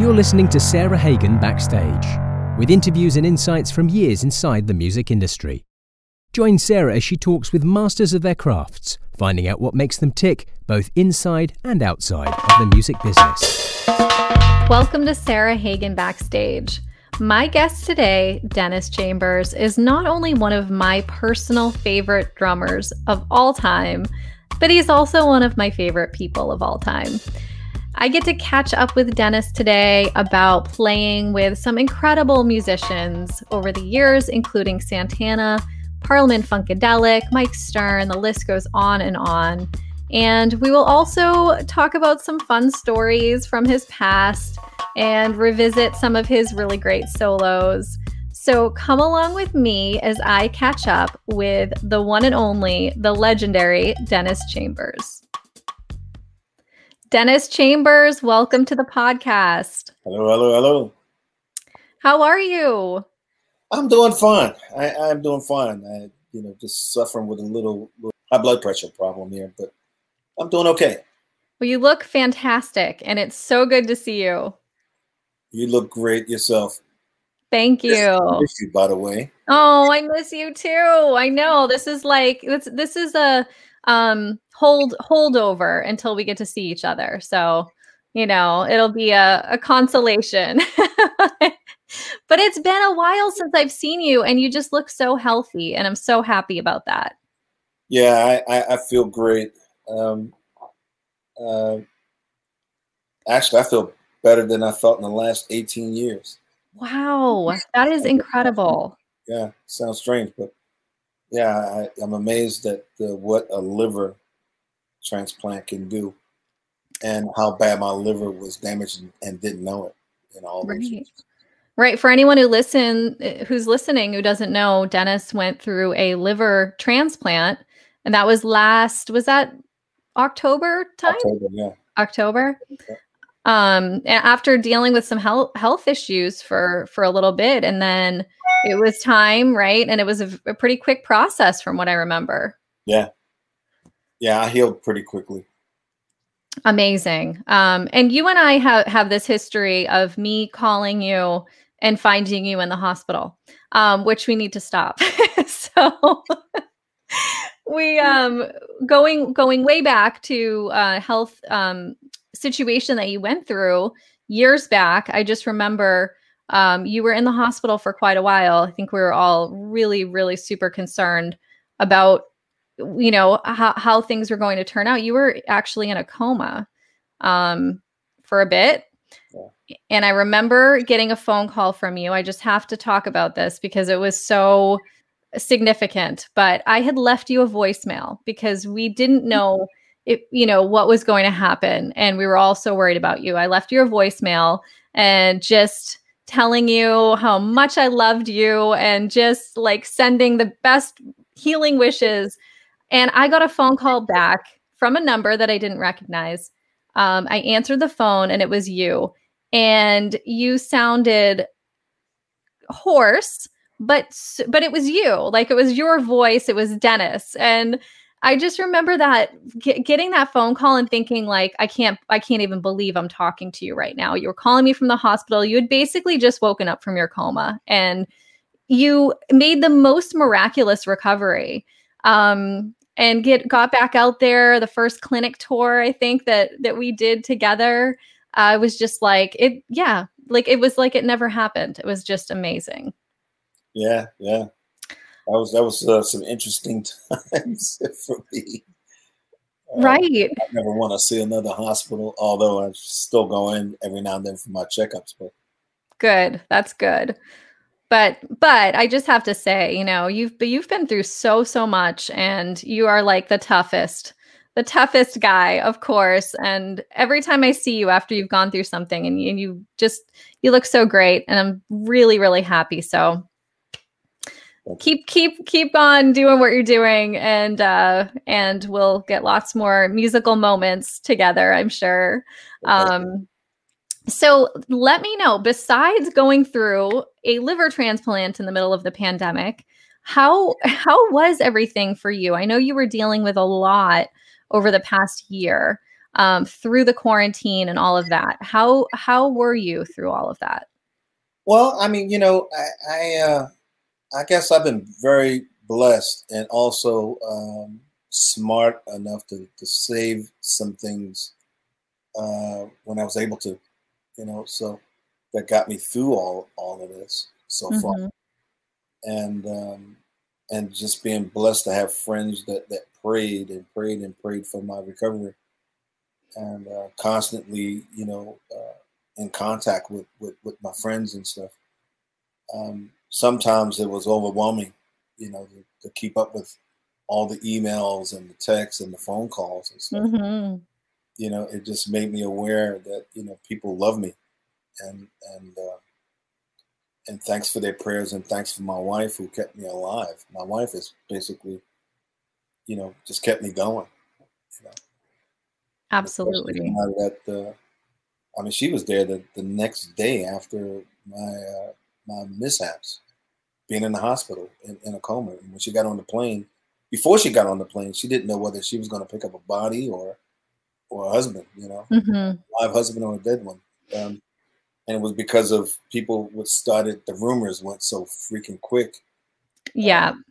You're listening to Sarah Hagan Backstage, with interviews and insights from years inside the music industry. Join Sarah as she talks with masters of their crafts, finding out what makes them tick both inside and outside of the music business. Welcome to Sarah Hagan Backstage. My guest today, Dennis Chambers, is not only one of my personal favorite drummers of all time, but he's also one of my favorite people of all time. I get to catch up with Dennis today about playing with some incredible musicians over the years, including Santana, Parliament Funkadelic, Mike Stern, the list goes on and on. And we will also talk about some fun stories from his past and revisit some of his really great solos. So come along with me as I catch up with the one and only, the legendary Dennis Chambers. Dennis Chambers, welcome to the podcast. Hello, hello, hello. How are you? I'm doing fine. I, I'm doing fine. I, you know, just suffering with a little, little high blood pressure problem here, but I'm doing okay. Well, you look fantastic, and it's so good to see you. You look great yourself. Thank you. I miss you, by the way. Oh, I miss you too. I know this is like this. This is a um hold hold over until we get to see each other. So, you know, it'll be a, a consolation. but it's been a while since I've seen you, and you just look so healthy, and I'm so happy about that. Yeah, I, I, I feel great. Um, uh, actually, I feel better than I felt in the last 18 years. Wow, that is incredible. Yeah, sounds strange, but yeah, I, am amazed at the, what a liver transplant can do, and how bad my liver was damaged and, and didn't know it. In all right. Right. For anyone who listen who's listening who doesn't know, Dennis went through a liver transplant, and that was last. Was that October time? October, yeah. October. Yeah. Um, after dealing with some health health issues for for a little bit, and then it was time, right? And it was a, a pretty quick process, from what I remember. Yeah, yeah, I healed pretty quickly. Amazing. Um, and you and I have have this history of me calling you and finding you in the hospital, um, which we need to stop. so we um going going way back to uh, health um, situation that you went through years back. I just remember um, you were in the hospital for quite a while. I think we were all really, really super concerned about you know how, how things were going to turn out. You were actually in a coma um, for a bit. Yeah. and i remember getting a phone call from you. I just have to talk about this because it was so significant but i had left you a voicemail because we didn't know if you know what was going to happen and we were all so worried about you. I left you a voicemail and just telling you how much i loved you and just like sending the best healing wishes and I got a phone call back from a number that I didn't recognize. Um, I answered the phone and it was you. And you sounded hoarse, but but it was you. Like it was your voice. It was Dennis. And I just remember that getting that phone call and thinking like I can't I can't even believe I'm talking to you right now. You were calling me from the hospital. You had basically just woken up from your coma and you made the most miraculous recovery. Um, and get got back out there. The first clinic tour I think that that we did together, I uh, was just like it. Yeah, like it was like it never happened. It was just amazing. Yeah, yeah. That was that was uh, some interesting times for me. Uh, right. I never want to see another hospital, although I'm still go in every now and then for my checkups. But good. That's good but but I just have to say, you know, you've you've been through so so much, and you are like the toughest, the toughest guy, of course. And every time I see you after you've gone through something, and you, and you just you look so great, and I'm really really happy. So keep keep keep on doing what you're doing, and uh, and we'll get lots more musical moments together. I'm sure. Um, so let me know, besides going through a liver transplant in the middle of the pandemic, how how was everything for you? I know you were dealing with a lot over the past year. um, through the quarantine and all of that. How how were you through all of that? Well, I mean, you know, I I, uh, I guess I've been very blessed and also um, smart enough to to save some things uh, when I was able to, you know, so that got me through all all of this so mm-hmm. far, and um, and just being blessed to have friends that that prayed and prayed and prayed for my recovery, and uh, constantly, you know, uh, in contact with, with with my friends and stuff. Um, sometimes it was overwhelming, you know, to, to, keep up with all the emails and the texts and the phone calls and stuff. Mm-hmm. You know, it just made me aware that you know people love me, and and uh, and thanks for their prayers and thanks for my wife who kept me alive. My wife is basically, you know, just kept me going. You know. Absolutely. That, uh, I mean, she was there the, the next day after my uh, my mishaps, being in the hospital in, in a coma. And when she got on the plane, before she got on the plane, she didn't know whether she was going to pick up a body or or a husband. You know, mm-hmm. live husband or a dead one. Um, and it was because of people what started the rumors went so freaking quick. Yeah. Um,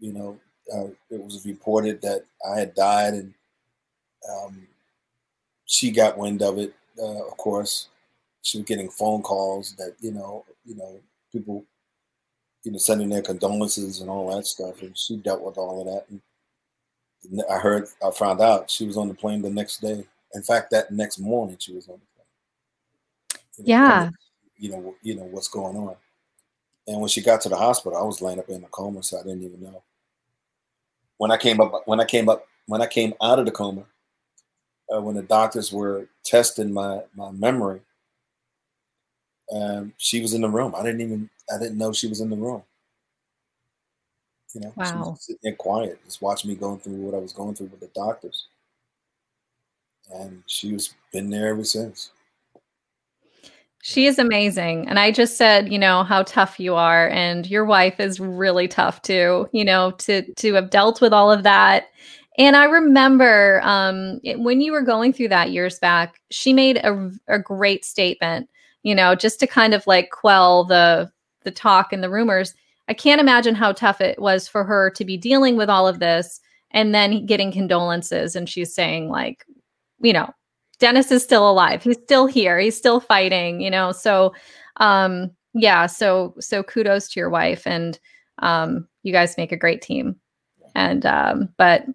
you know, uh, it was reported that I had died, and um, she got wind of it. Uh, of course, she was getting phone calls that you know, you know, people, you know, sending their condolences and all that stuff, and she dealt with all of that. And I heard, I found out she was on the plane the next day. In fact, that next morning she was on the you know, yeah. You know, you know what's going on. And when she got to the hospital, I was laying up in a coma, so I didn't even know. When I came up, when I came up, when I came out of the coma, uh, when the doctors were testing my my memory, um, she was in the room. I didn't even, I didn't know she was in the room. You know, wow. she was sitting there quiet, just watching me going through what I was going through with the doctors. And she was been there ever since. She is amazing. And I just said, you know, how tough you are and your wife is really tough too, you know, to to have dealt with all of that. And I remember um, when you were going through that years back, she made a, a great statement, you know, just to kind of like quell the the talk and the rumors. I can't imagine how tough it was for her to be dealing with all of this and then getting condolences. And she's saying, like, you know, Dennis is still alive. He's still here. He's still fighting, you know. So um yeah, so so kudos to your wife and um you guys make a great team. And um but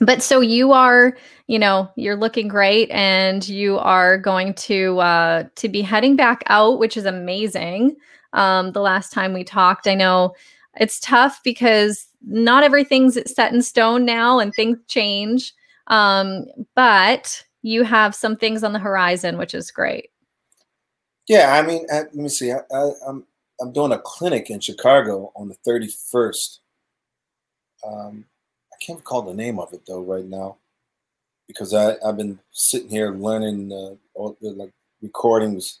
but so you are, you know, you're looking great and you are going to uh to be heading back out, which is amazing. Um the last time we talked, I know it's tough because not everything's set in stone now and things change. Um, but you have some things on the horizon, which is great. Yeah, I mean, I, let me see. I, I, I'm I'm doing a clinic in Chicago on the 31st. Um, I can't recall the name of it though right now, because I I've been sitting here learning uh, all the like recordings,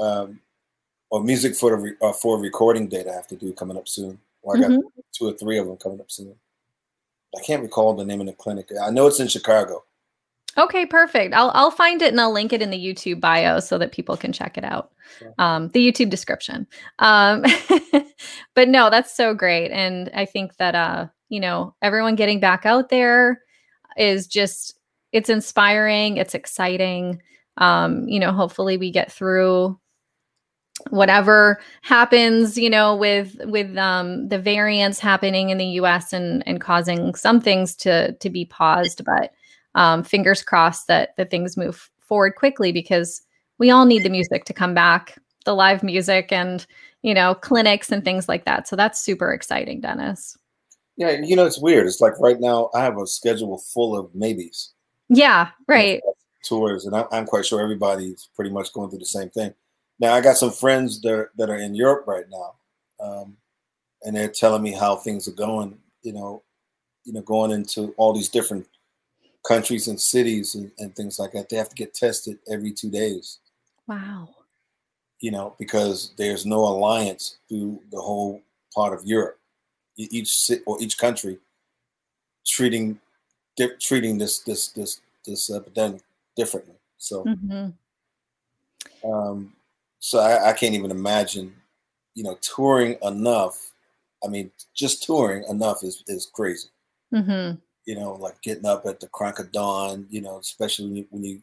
um, or music for the re, uh, for a recording date I have to do coming up soon. Well, I got mm-hmm. two or three of them coming up soon. I can't recall the name of the clinic. I know it's in Chicago. Okay, perfect. I'll I'll find it and I'll link it in the YouTube bio so that people can check it out. Um, the YouTube description. Um, but no, that's so great, and I think that uh, you know, everyone getting back out there is just it's inspiring. It's exciting. Um, you know, hopefully we get through whatever happens you know with with um the variants happening in the US and and causing some things to to be paused but um, fingers crossed that that things move forward quickly because we all need the music to come back, the live music and you know clinics and things like that. So that's super exciting, Dennis. Yeah, you know it's weird. It's like right now I have a schedule full of maybes. Yeah, right. Tours, and I'm quite sure everybody's pretty much going through the same thing. Now I got some friends that are, that are in Europe right now, um, and they're telling me how things are going. You know, you know, going into all these different countries and cities and, and things like that, they have to get tested every two days. Wow. You know, because there's no alliance through the whole part of Europe. Each city or each country treating treating this this this this epidemic differently. So, Mhm. um, so I, I can't even imagine, you know, touring enough. I mean, just touring enough is is crazy. Mhm. You know, like getting up at the crack of dawn. You know, especially when you when you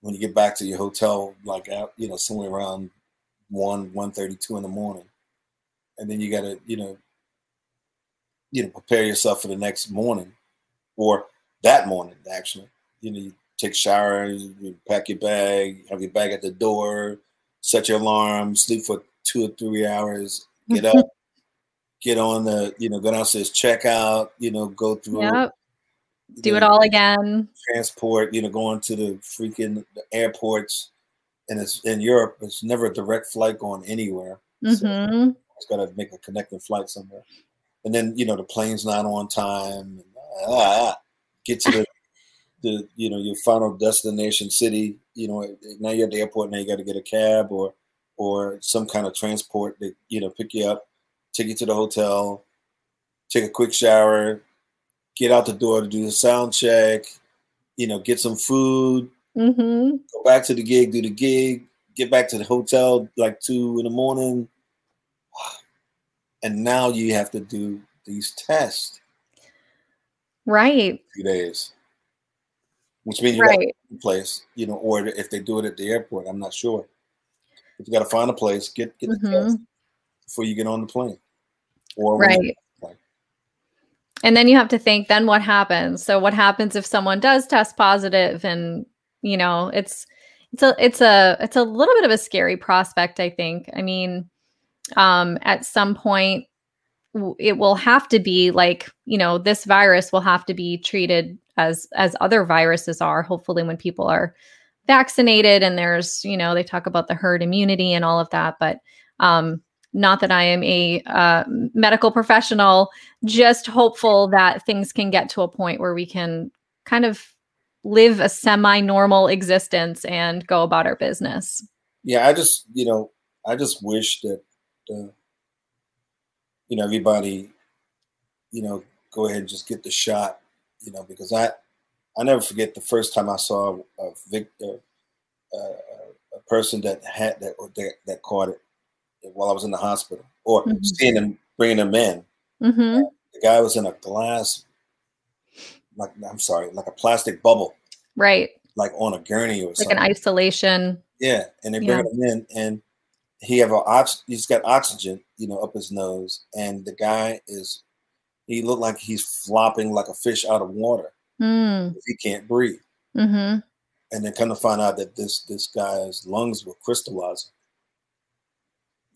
when you get back to your hotel, like out, you know, somewhere around one one thirty two in the morning, and then you got to, you know, you know, prepare yourself for the next morning, or that morning actually. You know, you take shower, you pack your bag, have your bag at the door, set your alarm, sleep for two or three hours, get up, get on the, you know, go downstairs, check out, you know, go through Yep. Do know, it all again. transport, you know, going to the freaking airports. And it's in Europe, it's never a direct flight going anywhere. So Mhm. it's got to make a connecting flight somewhere. And then, you know, the plane's not on time. And, ah, ah, get to the, the, you know, your final destination city. You know, now you're at the airport. Now you got to get a cab or, or some kind of transport that, you know, pick you up, take you to the hotel, take a quick shower, get out the door to do the sound check, you know, get some food, Mhm. go back to the gig, do the gig, get back to the hotel like two in the morning. And now you have to do these tests Right. few days. Which means you got Right. a place, you know, or if they do it at the airport, I'm not sure. But you gotta find a place, get get the Mhm. test before you get on the plane. Or Right. And then you have to think then what happens? So what happens if someone does test positive and you know, it's it's a it's a it's a little bit of a scary prospect, I think. I mean, um at some point it will have to be like, you know, this virus will have to be treated as as other viruses are hopefully when people are vaccinated and there's, you know, they talk about the herd immunity and all of that, but um not that I am a uh, medical professional, just hopeful that things can get to a point where we can kind of live a semi-normal existence and go about our business. yeah, I just you know, I just wish that uh, you know everybody, you know, go ahead and just get the shot, you know, because I I never forget the first time I saw a victor, uh, a person that had that that, that caught it while I was in the hospital, or Mhm. seeing them bringing them in. hmm The guy was in a glass, like I'm sorry, like a plastic bubble, Right. like on a gurney or something. Like something. an isolation. Yeah, and they Yeah. bring him in, and he have a ox- he's got oxygen, you know, up his nose, and the guy is he looked like he's flopping like a fish out of water. Mm. He can't breathe, hmm and then come to find out that this this guy's lungs were crystallizing.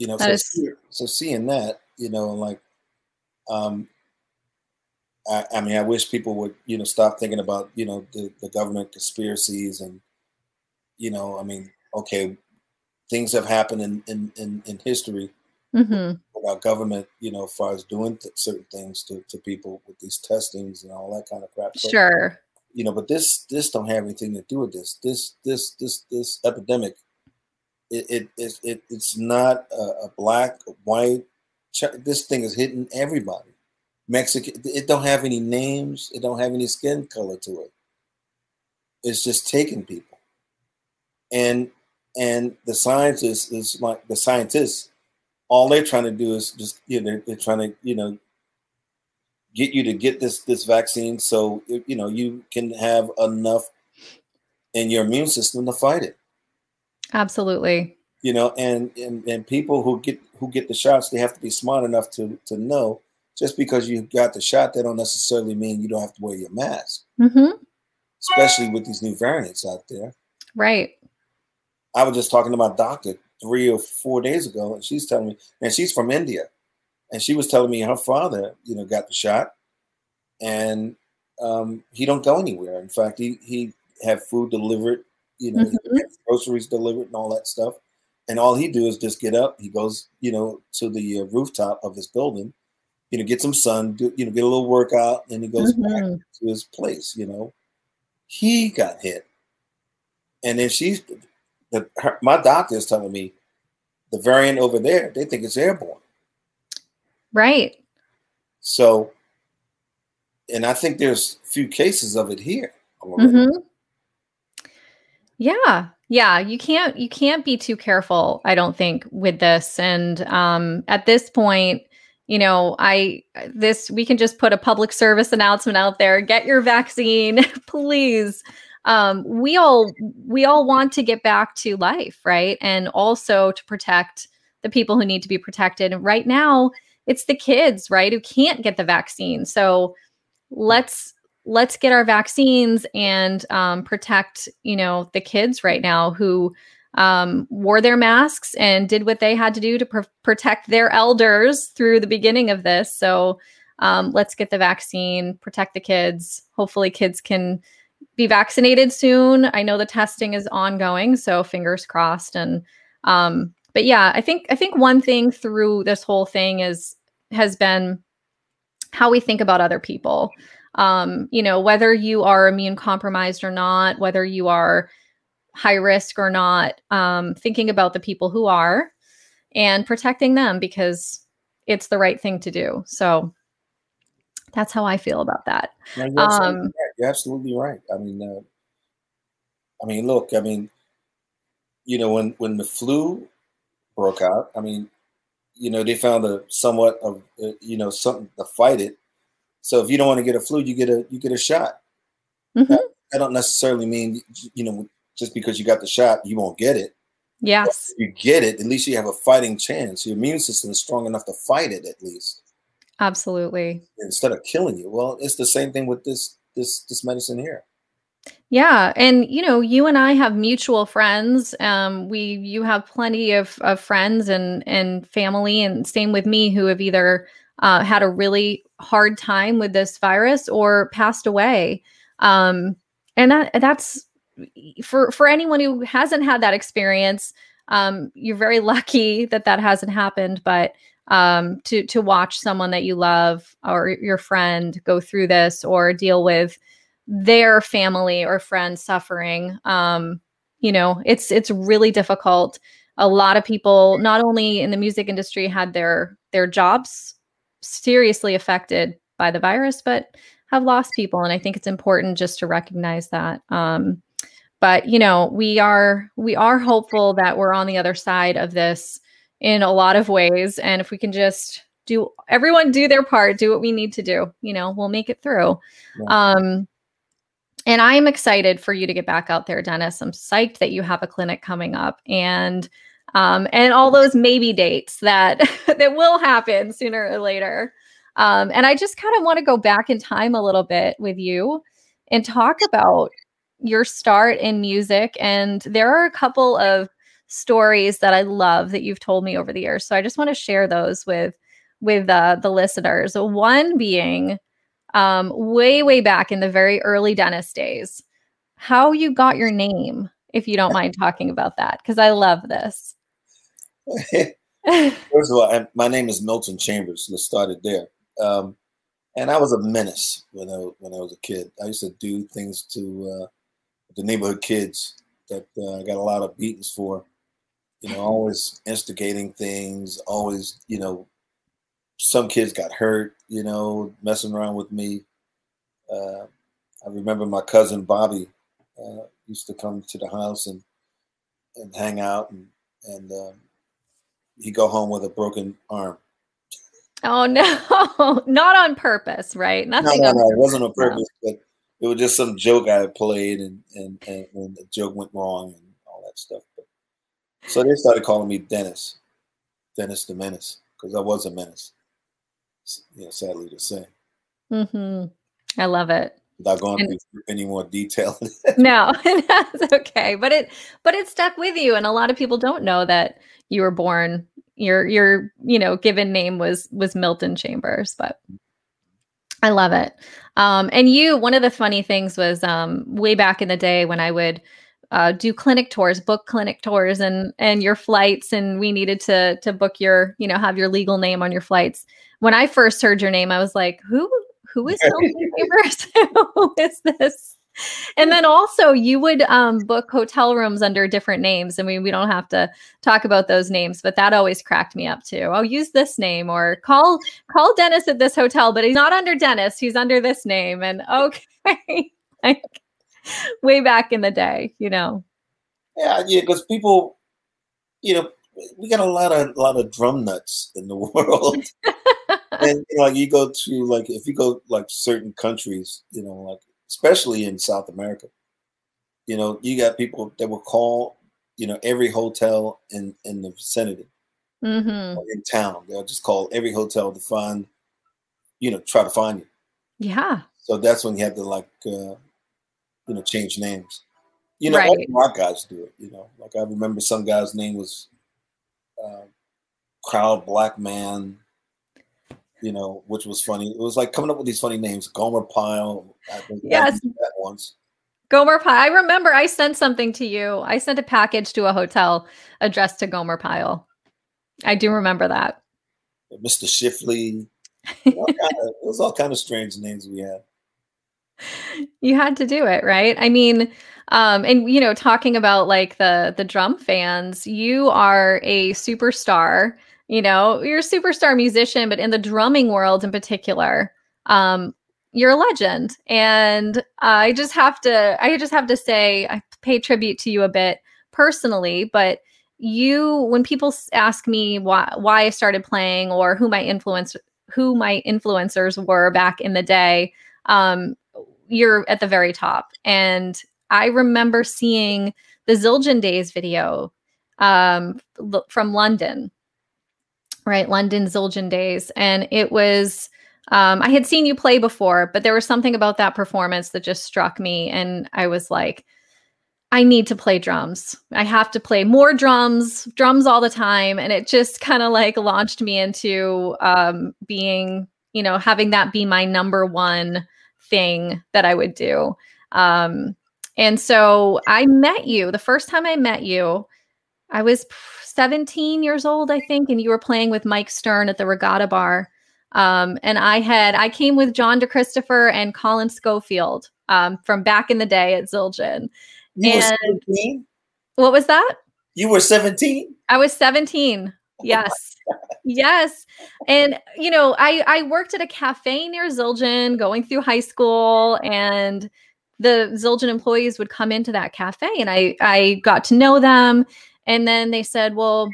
You know, so, is- so seeing that, you know, like, um, I, I mean, I wish people would, you know, stop thinking about, you know, the, the government conspiracies and, you know, I mean, okay, things have happened in, in, in, in history hmm with our government, you know, as far as doing th- certain things to, to people with these testings and all that kind of crap. But, Sure. You know, but this this don't have anything to do with this. This this this this epidemic. It it, it, it it's not a, a black, white. This thing is hitting everybody. Mexican. It don't have any names. It don't have any skin color to it. It's just taking people. And and the scientists is like the scientists all they're trying to do is just you know they're, they're trying to you know get you to get this this vaccine so you know you can have enough in your immune system to fight it Absolutely. you know and and, and people who get who get the shots they have to be smart enough to to know just because you got the shot that don't necessarily mean you don't have to wear your mask hmm especially with these new variants out there Right. I was just talking to my doctor three or four days ago, and she's telling me, and she's from India, and she was telling me her father, you know, got the shot, and um, he don't go anywhere. In fact, he he had food delivered, you know, Mhm. had groceries delivered and all that stuff, and all he do is just get up. He goes, you know, to the uh, rooftop of his building, you know, get some sun, do, you know, get a little workout, and he goes back Mhm. to his place. You know, he got hit, and then she's the her, my doctor is telling me the variant over there they think it's airborne. Right. So, and I think there's few cases of it here. already. Yeah. Yeah, you can't you can't be too careful, I don't think, with this. And um at this point, you know, I this we can just put a public service announcement out there. Get your vaccine, please. Um, we all we all want to get back to life, right? And also to protect the people who need to be protected. And right now, it's the kids, right, who can't get the vaccine. So let's let's get our vaccines and um, protect you know the kids right now who um, wore their masks and did what they had to do to pr- protect their elders through the beginning of this. So um, let's get the vaccine protect the kids. Hopefully kids can be vaccinated soon. I know the testing is ongoing so fingers crossed and um, but yeah i think i think one thing through this whole thing is has been how we think about other people um, you know, whether you are immune compromised or not, whether you are high risk or not, um, thinking about the people who are and protecting them because it's the right thing to do. So that's how I feel about that. No, you're, absolutely um, right. you're, absolutely right. I mean, uh, I mean, look, I mean, you know, when when the flu broke out, I mean, you know, they found a somewhat of, uh, you know, something to fight it so if you don't want to get a flu, you get a you get a shot. Mm-hmm. That, that don't necessarily mean you know just because you got the shot you won't get it. Yes, you get it. At least you have a fighting chance. Your immune system is strong enough to fight it. At least. Absolutely. Instead of killing you, well, it's the same thing with this this this medicine here. Yeah, and you know, you and I have mutual friends. Um, we you have plenty of of friends and and family, and same with me who have either uh, had a really hard time with this virus or passed away. Um, and that that's for for anyone who hasn't had that experience. Um, you're very lucky that that hasn't happened, but um, to to watch someone that you love or your friend go through this or deal with their family or friends suffering, um, you know, it's it's really difficult. A lot of people, not only in the music industry, had their their jobs seriously affected by the virus, but have lost people. And I think it's important just to recognize that. Um, but you know, we are we are hopeful that we're on the other side of this in a lot of ways. And if we can just do everyone do their part, do what we need to do, you know, we'll make it through. Yeah. Um, and I am excited for you to get back out there, Dennis. I'm psyched that you have a clinic coming up and um, and all those maybe dates that that will happen sooner or later. Um, and I just kind of want to go back in time a little bit with you and talk about your start in music. And there are a couple of stories that I love that you've told me over the years. So I just want to share those with with uh, the listeners. One being um, way way back in the very early Dennis days, how you got your name, if you don't mind talking about that, because I love this. First of all, my name is Milton Chambers. Let's start it there. Um, and I was a menace when I when I was a kid. I used to do things to uh, the neighborhood kids that uh, I got a lot of beatings for. You know, always instigating things. Always, you know, some kids got hurt. You know, messing around with me. Uh, I remember my cousin Bobby uh, used to come to the house and and hang out and and um, he go home with a broken arm. Oh no, not on purpose, right? Nothing. No, no, no, it wasn't on purpose, no. but it was just some joke I played, and and and, and the joke went wrong and all that stuff. But, so they started calling me Dennis, Dennis the Menace, because I was a menace. Yeah, sadly to say. Hmm. I love it. Without going and, into any more detail. no, that's okay. But it but it stuck with you, and a lot of people don't know that you were born your your you know given name was was Milton Chambers but I love it. Um, and you, one of the funny things was um, way back in the day when I would uh, do clinic tours, book clinic tours, and and your flights, and we needed to to book your, you know, have your legal name on your flights. When I first heard your name, I was like, who who is Chambers? who is this? and then also you would um, book hotel rooms under different names. I mean, we don't have to talk about those names, but that always cracked me up too. I'll use this name or call call Dennis at this hotel, but he's not under Dennis. He's under this name. And okay, like way back in the day, you know. Yeah, yeah, because people, you know, we got a lot of a lot of drum nuts in the world. And you know, like you go to like if you go like certain countries, you know, like especially in South America, you know, you got people that will call, you know, every hotel in in the vicinity, mm-hmm. in town. They'll just call every hotel to find, you know, try to find you. Yeah. So that's when you have to like, uh, you know, change names. You know, Right. all rock guys do it. You know, like I remember some guy's name was uh, Crowd Black Man. You know, which was funny. It was like coming up with these funny names. Gomer Pyle. I think Yes. that once. Gomer Pyle. I remember I sent something to you. I sent a package to a hotel addressed to Gomer Pyle. I do remember that. Mr. Shifley. All kind of, it was all kind of strange names we had. you had to do it right i mean um and you know talking about like the the drum fans you are a superstar you know you're a superstar musician but in the drumming world in particular um you're a legend and i just have to i just have to say i pay tribute to you a bit personally but you when people ask me why why i started playing or who my influence who my influencers were back in the day um you're at the very top. And I remember seeing the Zildjian Days video um, l- from London, right? London Zildjian Days. And it was, um, I had seen you play before, but there was something about that performance that just struck me. And I was like, I need to play drums. I have to play more drums, drums all the time. And it just kind of like launched me into um, being, you know, having that be my number one thing that I would do. Um, and so I met you the first time I met you. I was 17 years old, I think, and you were playing with Mike Stern at the Regatta Bar. Um, and I had I came with John DeChristopher and Colin Schofield um, from back in the day at Zildjian. You were And- 17? What was that? You were 17? I was 17. Yes. yes. And you know, I I worked at a cafe near Zildjian going through high school and the Zildjian employees would come into that cafe and I I got to know them and then they said, "Well,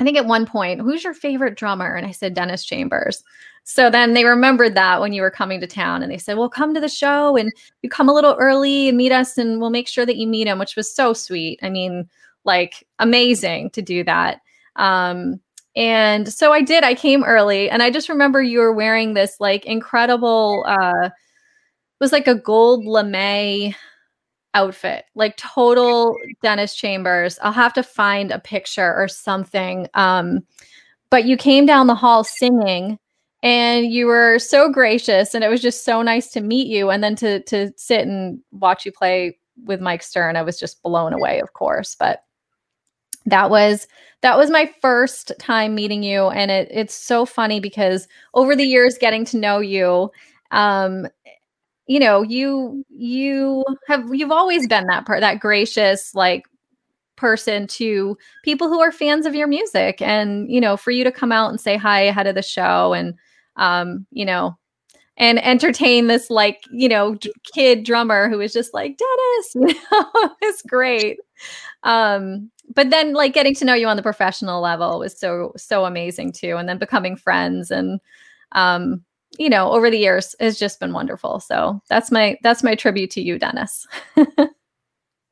I think at one point, who's your favorite drummer?" And I said Dennis Chambers. So then they remembered that when you were coming to town and they said, "Well, come to the show and you come a little early and meet us and we'll make sure that you meet him," which was so sweet. I mean, like amazing to do that. Um, and so I did. I came early, and I just remember you were wearing this like incredible. Uh, it was like a gold lame outfit, like total Dennis Chambers. I'll have to find a picture or something. Um, but you came down the hall singing, and you were so gracious, and it was just so nice to meet you, and then to to sit and watch you play with Mike Stern. I was just blown away, of course, but that was that was my first time meeting you and it, it's so funny because over the years getting to know you um you know you you have you've always been that part that gracious like person to people who are fans of your music and you know for you to come out and say hi ahead of the show and um you know and entertain this like you know kid drummer who was just like dennis it's great. Um but then like getting to know you on the professional level was so so amazing too and then becoming friends and um you know over the years has just been wonderful so that's my that's my tribute to you dennis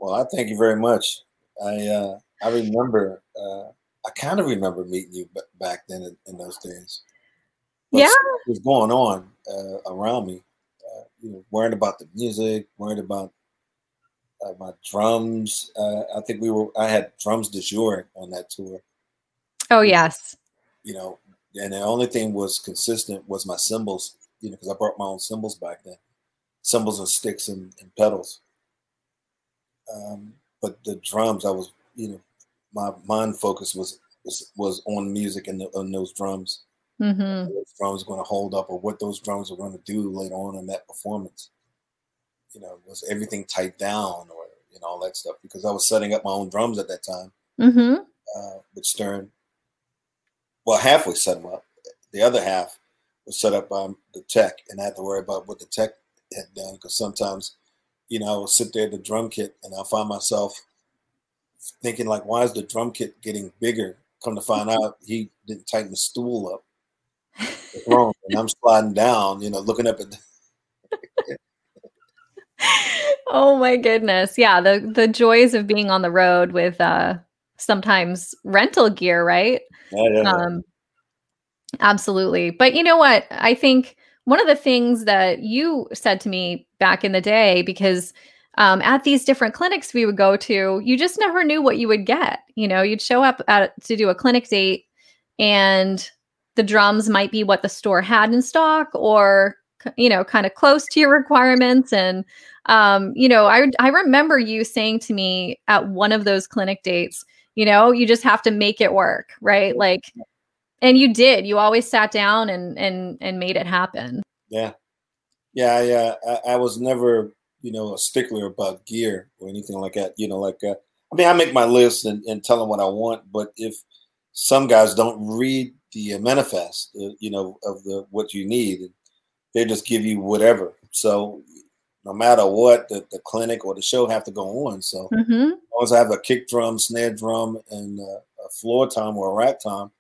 Well, I thank you very much. I uh, I remember, uh, I kind of remember meeting you back then in, in those days. Yeah. stuff was going on uh, around me. Uh, you know, worried about the music, worried about uh, my drums. Uh, I think we were. I had drums de jour on that tour. oh yes You know, and the only thing was consistent was my cymbals. You know, because I brought my own cymbals back then, cymbals and sticks and, and pedals. Um, but the drums, I was, you know, my mind focus was was, was on music and the, on those drums. hmm What those drums going to hold up, or what those drums are going to do later on in that performance. You know, was everything tight down, or you know all that stuff? Because I was setting up my own drums at that time hmm uh, with Stern. Well, halfway set them up. The other half was set up by the tech, and I had to worry about what the tech had done because sometimes, you know, I would sit there at the drum kit and I'll find myself thinking like, why is the drum kit getting bigger? Come to find out, he didn't tighten the stool up. Wrong, and I'm sliding down, you know, looking up at. oh my goodness! Yeah, the the joys of being on the road with uh sometimes rental gear, right? Yeah, Um, absolutely. But you know what? I think one of the things that you said to me back in the day, because um, at these different clinics we would go to, you just never knew what you would get. You know, you'd show up at, to do a clinic date, and the drums might be what the store had in stock, or you know, kind of close to your requirements. And um, you know, I I remember you saying to me at one of those clinic dates, you know, you just have to make it work, right? Like and you did you always sat down and and and made it happen. Yeah. Yeah yeah I, I, was never you know a stickler about gear or anything like that you know like uh, i mean i make my list and, and tell them what i want but if some guys don't read the manifest uh, you know of the what you need they just give you whatever. So no matter what the, the clinic or the show have to go on so mm-hmm. as long as i have a kick drum snare drum and a floor tom or a rack tom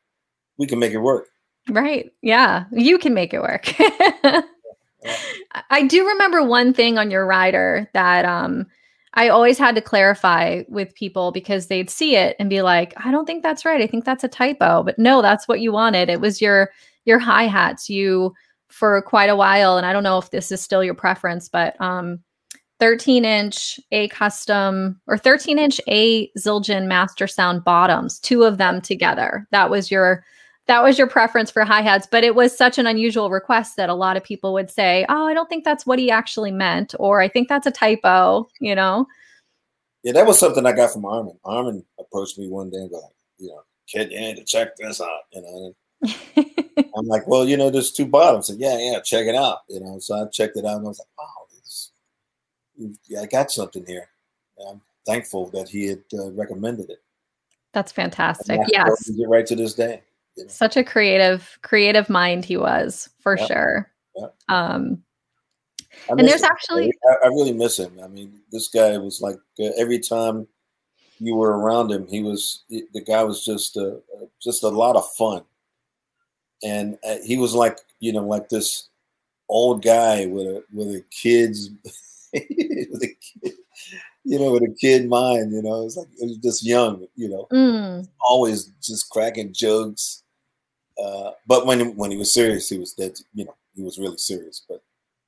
we can make it work. Right. Yeah. You can make it work. I do remember one thing on your rider that um I always had to clarify with people because they'd see it and be like, I don't think that's right. I think that's a typo. But no, that's what you wanted. It was your your hi-hats. You for quite a while, and I don't know if this is still your preference, but um 13 inch A custom or 13 inch A Zildjian Master Sound bottoms, two of them together. That was your that was your preference for hi-hats but it was such an unusual request that a lot of people would say oh i don't think that's what he actually meant or i think that's a typo you know? Yeah that was something i got from armin. Armin approached me one day and go like you know kid you need to check this out? You know i'm like well you know there's two bottoms and yeah yeah check it out you know so i checked it out and i was like oh this, yeah, i got something here and i'm thankful that he had uh, recommended it that's fantastic yes right to this day such a creative, creative mind he was for yeah. sure. Yeah. Um, and there's him. actually, I, I, really miss him. I mean, this guy was like uh, every time you were around him, he was the guy was just uh, just a lot of fun, and uh, he was like you know like this old guy with a with a kid's with a kid, you know, with a kid mind, you know, it was like it was just young, you know, mm. always just cracking jokes, uh, but when when he was serious, he was dead. You know, he was really serious. But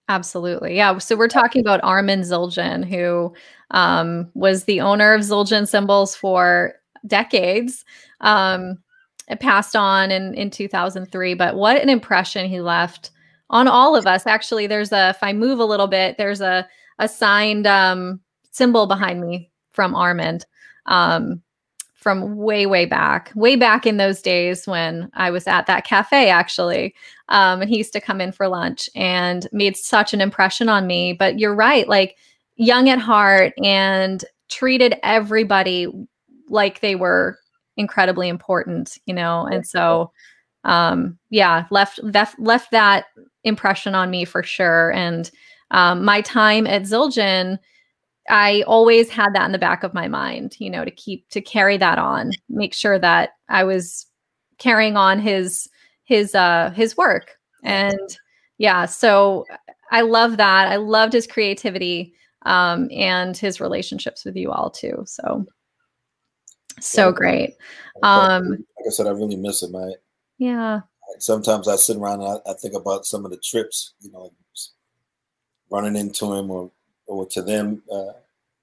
absolutely, yeah. So we're talking about Armin Zildjian, who um, was the owner of Zildjian cymbals for decades. Um, passed on in in 2003, but what an impression he left on all of us. Actually, there's a if I move a little bit, there's a a signed um, cymbal behind me from Armin Um, from way, way back, way back in those days when I was at that cafe, actually. Um, and he used to come in for lunch and made such an impression on me. But you're right, like young at heart and treated everybody like they were incredibly important, you know? And so, um, yeah, left, left, left that impression on me for sure. And um, my time at Zildjian, I always had that in the back of my mind, you know, to keep to carry that on, make sure that I was carrying on his his uh his work. And yeah, so I love that. I loved his creativity um and his relationships with you all too. So so great. Um like I said, I really miss him. I yeah. Sometimes I sit around and I, I think about some of the trips, you know, running into him or or to them, uh,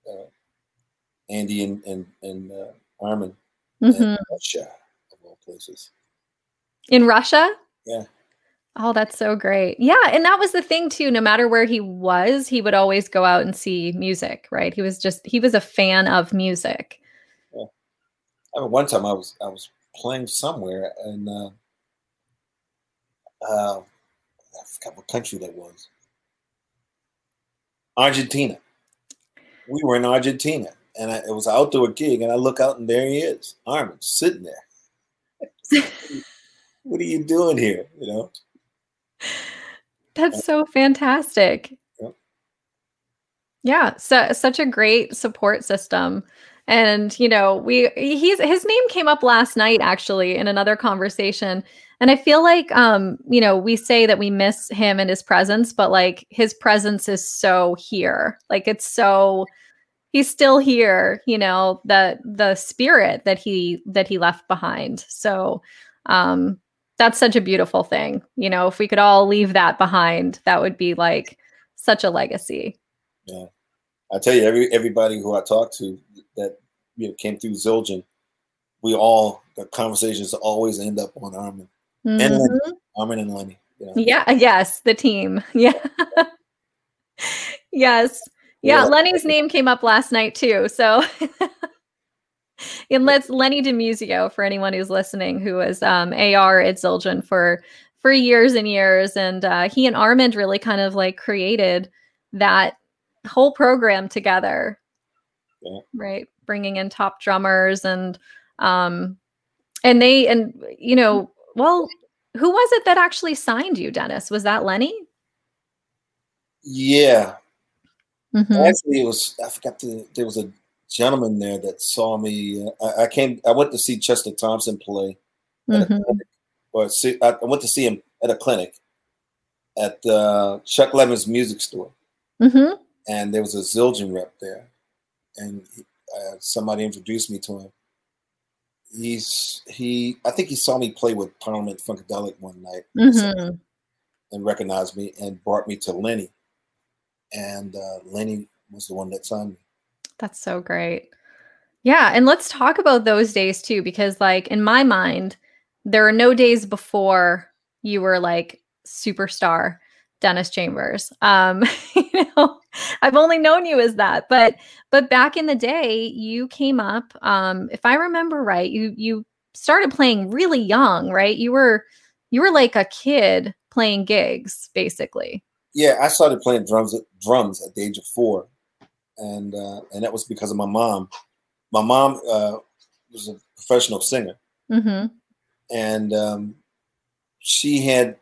uh, Andy and and, and uh, Armin mm-hmm. in Russia, of all places. In Russia? Yeah. Oh, that's so great. Yeah. And that was the thing, too. No matter where he was, he would always go out and see music, right? He was just, he was a fan of music. I mean, one time I was, I was playing somewhere and, uh, uh, I forgot what country that was. Argentina. We were in Argentina, and I, it was an outdoor gig, and I look out, and there he is, Armin, sitting there. what are you doing here? You know. That's so fantastic. Yeah. yeah, so such a great support system. And you know we he's his name came up last night actually in another conversation. And i feel like um you know we say that we miss him and his presence but like his presence is so here. Like it's so he's still here you know the the spirit that he that he left behind. So um that's such a beautiful thing. You know if we could all leave that behind that would be like such a legacy. Yeah. I tell you every everybody who i talk to that you know came through Zildjian, we all the conversations always end up on Armin mm-hmm. and Lenny, Armin and Lenny. You know? Yeah. Yes, the team. Yeah. yes. Yeah, yeah, Lenny's name came up last night too. So, and let's Lenny DiMuzio for anyone who's listening, who was um, AR at Zildjian for for years and years, and uh, he and Armin really kind of like created that whole program together. Yeah. Right bringing in top drummers and um and they and you know well who was it that actually signed you dennis was that lenny yeah mm-hmm. actually it was i forgot the, there was a gentleman there that saw me uh, I, I, came i went to see chester thompson play mm-hmm. or see, I, went to see him at a clinic at uh, chuck levin's music store mm-hmm. and there was a zildjian rep there and uh, somebody introduced me to him. He's he. I think he saw me play with Parliament Funkadelic one night mm-hmm. and recognized me and brought me to Lenny. And uh, Lenny was the one that signed me. That's so great. Yeah, and let's talk about those days too, because like in my mind, there are no days before you were like superstar Dennis Chambers. Um, you know, I've only known you as that, but but back in the day, you came up. Um, if I remember right, you you started playing really young, right? You were you were like a kid playing gigs, basically. Yeah, I started playing drums at drums at the age of four, and uh, and that was because of my mom. My mom uh, was a professional singer, mm-hmm. and um, she had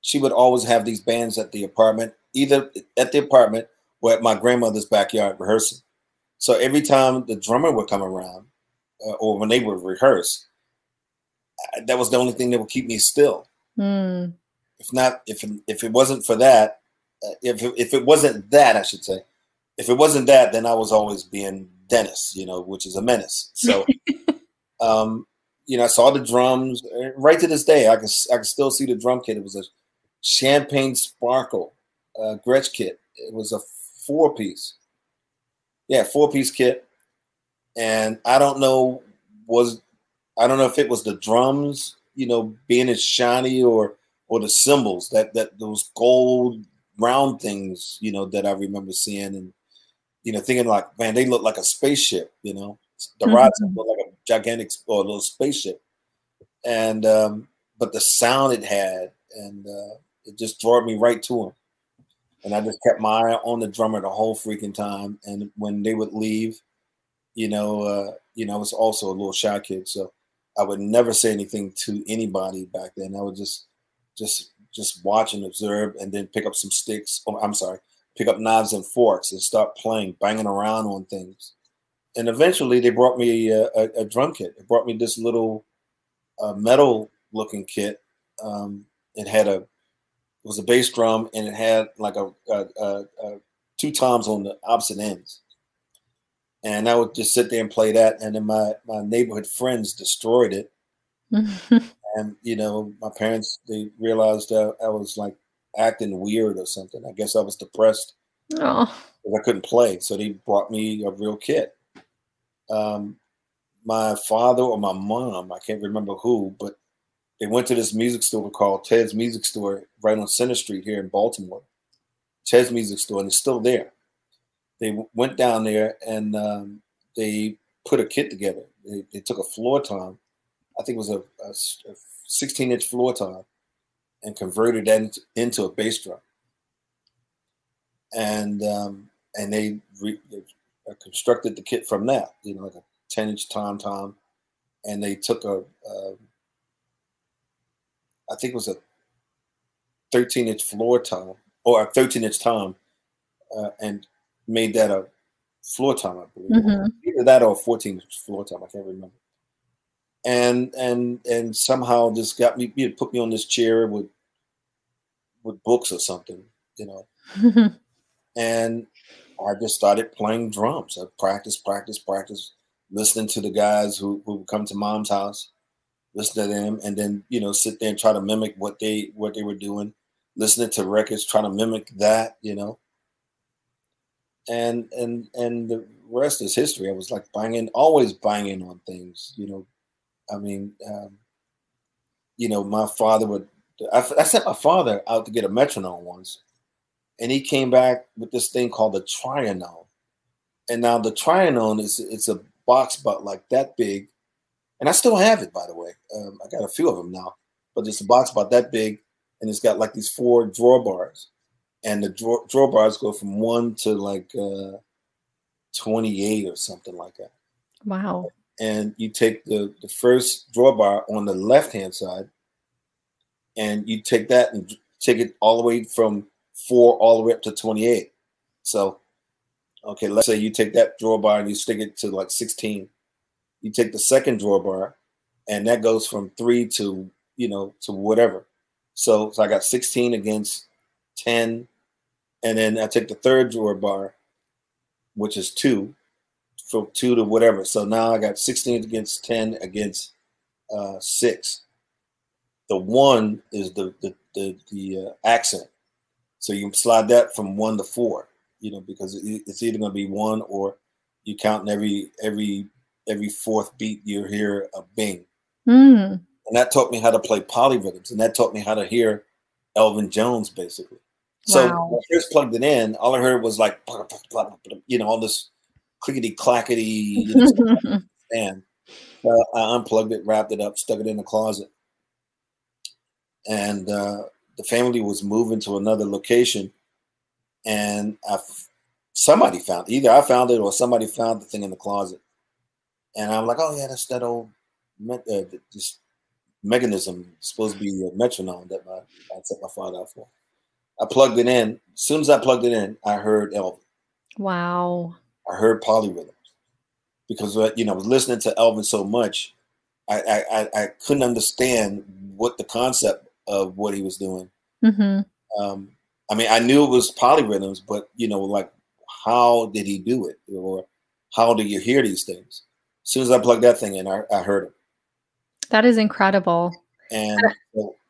she would always have these bands at the apartment, either at the apartment or at my grandmother's backyard rehearsing. So every time the drummer would come around, uh, or when they would rehearse, that was the only thing that would keep me still. Mm. If not, if if it wasn't for that, uh, if if it wasn't that, I should say, if it wasn't that, then I was always being Dennis, you know, which is a menace. So, um, you know, I saw the drums. Right to this day, I can I can still see the drum kit. It was a Champagne Sparkle uh, Gretsch kit. It was a four piece. Yeah, four piece kit. And I don't know was I don't know if it was the drums, you know, being as shiny or or the cymbals that that those gold round things, you know, that I remember seeing and you know thinking like, man, they look like a spaceship, you know. The mm-hmm. rods look like a gigantic or a little spaceship. And um, but the sound it had and uh, it just drove me right to him. And I just kept my eye on the drummer the whole freaking time. And when they would leave, you know, uh, you know, I was also a little shy kid, so I would never say anything to anybody back then. I would just, just, just watch and observe, and then pick up some sticks. Oh, I'm sorry, pick up knives and forks and start playing, banging around on things. And eventually, they brought me a, a, a drum kit. They brought me this little uh, metal-looking kit. Um, it had a was a bass drum and it had like a, a, a, a two toms on the opposite ends. And I would just sit there and play that. And then my, my neighborhood friends destroyed it. and, you know, my parents, they realized I was like acting weird or something. I guess I was depressed. Oh. I couldn't play. So they brought me a real kit. Um, my father or my mom, I can't remember who, but they went to this music store called Ted's Music Store right on Center Street here in Baltimore. Ted's Music Store, and it's still there. They went down there and um, they put a kit together. They, they, took a floor tom, I think it was a, a, a 16 inch floor tom, and converted that into, into a bass drum. And um, and they, re, they constructed the kit from that, you know, like a 10 inch tom tom, and they took a, a I think it was a 13 inch floor tom or a 13 inch tom uh, and made that a floor tom, I believe. Mhm. Either that or 14 inch floor tom. I can't remember. And and and somehow just got me, you know, put me on this chair with with books or something, you know. And I just started playing drums. I practiced, practice, practice, listening to the guys who, who would come to mom's house, listen to them, and then you know sit there and try to mimic what they what they were doing, listening to records, trying to mimic that, you know. And and and the rest is history. I was like banging, always banging on things, you know. I mean, um, you know, my father would. I, I sent my father out to get a metronome once, and he came back with this thing called the trinome. And now the trinome is it's a box about like that big, and I still have it by the way. Um, I got a few of them now, but it's a box about that big, and it's got like these four drawer bars, and the drawer, drawer bars go from one to like uh, twenty eight or something like that. wow. And you take the the first drawer bar on the left hand side, and you take that and take it all the way from four all the way up to 28. So, okay, let's say you take that drawer bar and you stick it to like 16. You take the second drawer bar, and that goes from three to you know to whatever. So, so I got 16 against 10, and then I take the third drawer bar, which is two, from two to whatever. So now I got 16 against 10 against uh, six. The one is the the the, the uh, accent. So you slide that from one to four, you know, because it, it's either going to be one or you counting every every every fourth beat you hear a bing, Mm. and that taught me how to play polyrhythms, and that taught me how to hear Elvin Jones basically. So Wow. when I first plugged it in, all I heard was like, you know, all this clickety clackety, you know, and uh, I unplugged it, wrapped it up, stuck it in the closet, and uh, the family was moving to another location, and I somebody found either I found it or somebody found the thing in the closet, and I'm like, oh yeah, that's that old me- uh, this mechanism supposed to be a metronome that my I set my father out for. I plugged it in. As soon as I plugged it in, I heard Elvin. wow. I heard polyrhythms because uh, you know I was listening to Elvin so much, I I, I, couldn't understand what the concept of what he was doing. hmm Um, I mean, I knew it was polyrhythms, but you know, like how did he do it, or how do you hear these things? As soon as I plugged that thing in, I, I heard it, That is incredible. and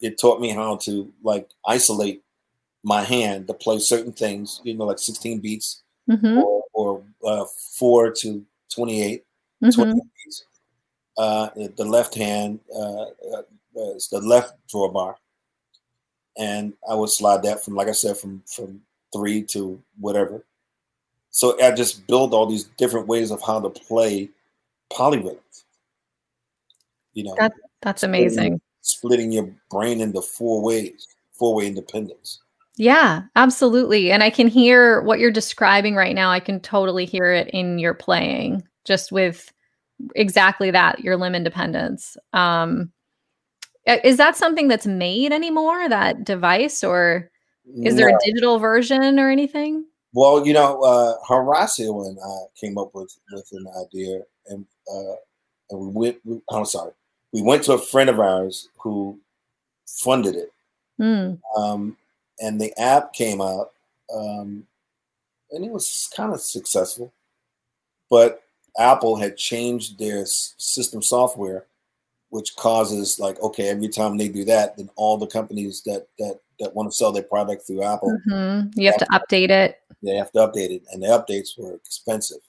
it taught me how to like isolate my hand to play certain things. You know, like 16 beats hmm or, or uh, four to 28. hmm 20 keys. Uh, the left hand uh, uh, is the left drawer bar, and I would slide that from, like I said, from from three to whatever. So I just build all these different ways of how to play polyrhythms. You know, That- That's amazing. splitting your brain into four ways, four way independence. Yeah, absolutely. And I can hear what you're describing right now. I can totally hear it in your playing, just with exactly that, your limb independence. Um, is that something that's made anymore, that device, or is there No. a digital version or anything? Well, you know, uh, Horacio and I came up with with an idea, and uh, and we went. We, I'm sorry, we went to a friend of ours who funded it, Mm, um, and the app came out, um, and it was kind of successful, but Apple had changed their system software, which causes like okay, every time they do that, then all the companies that that that want to sell their product through Apple, mhm. You have to update it. they have to update it, and the updates were expensive.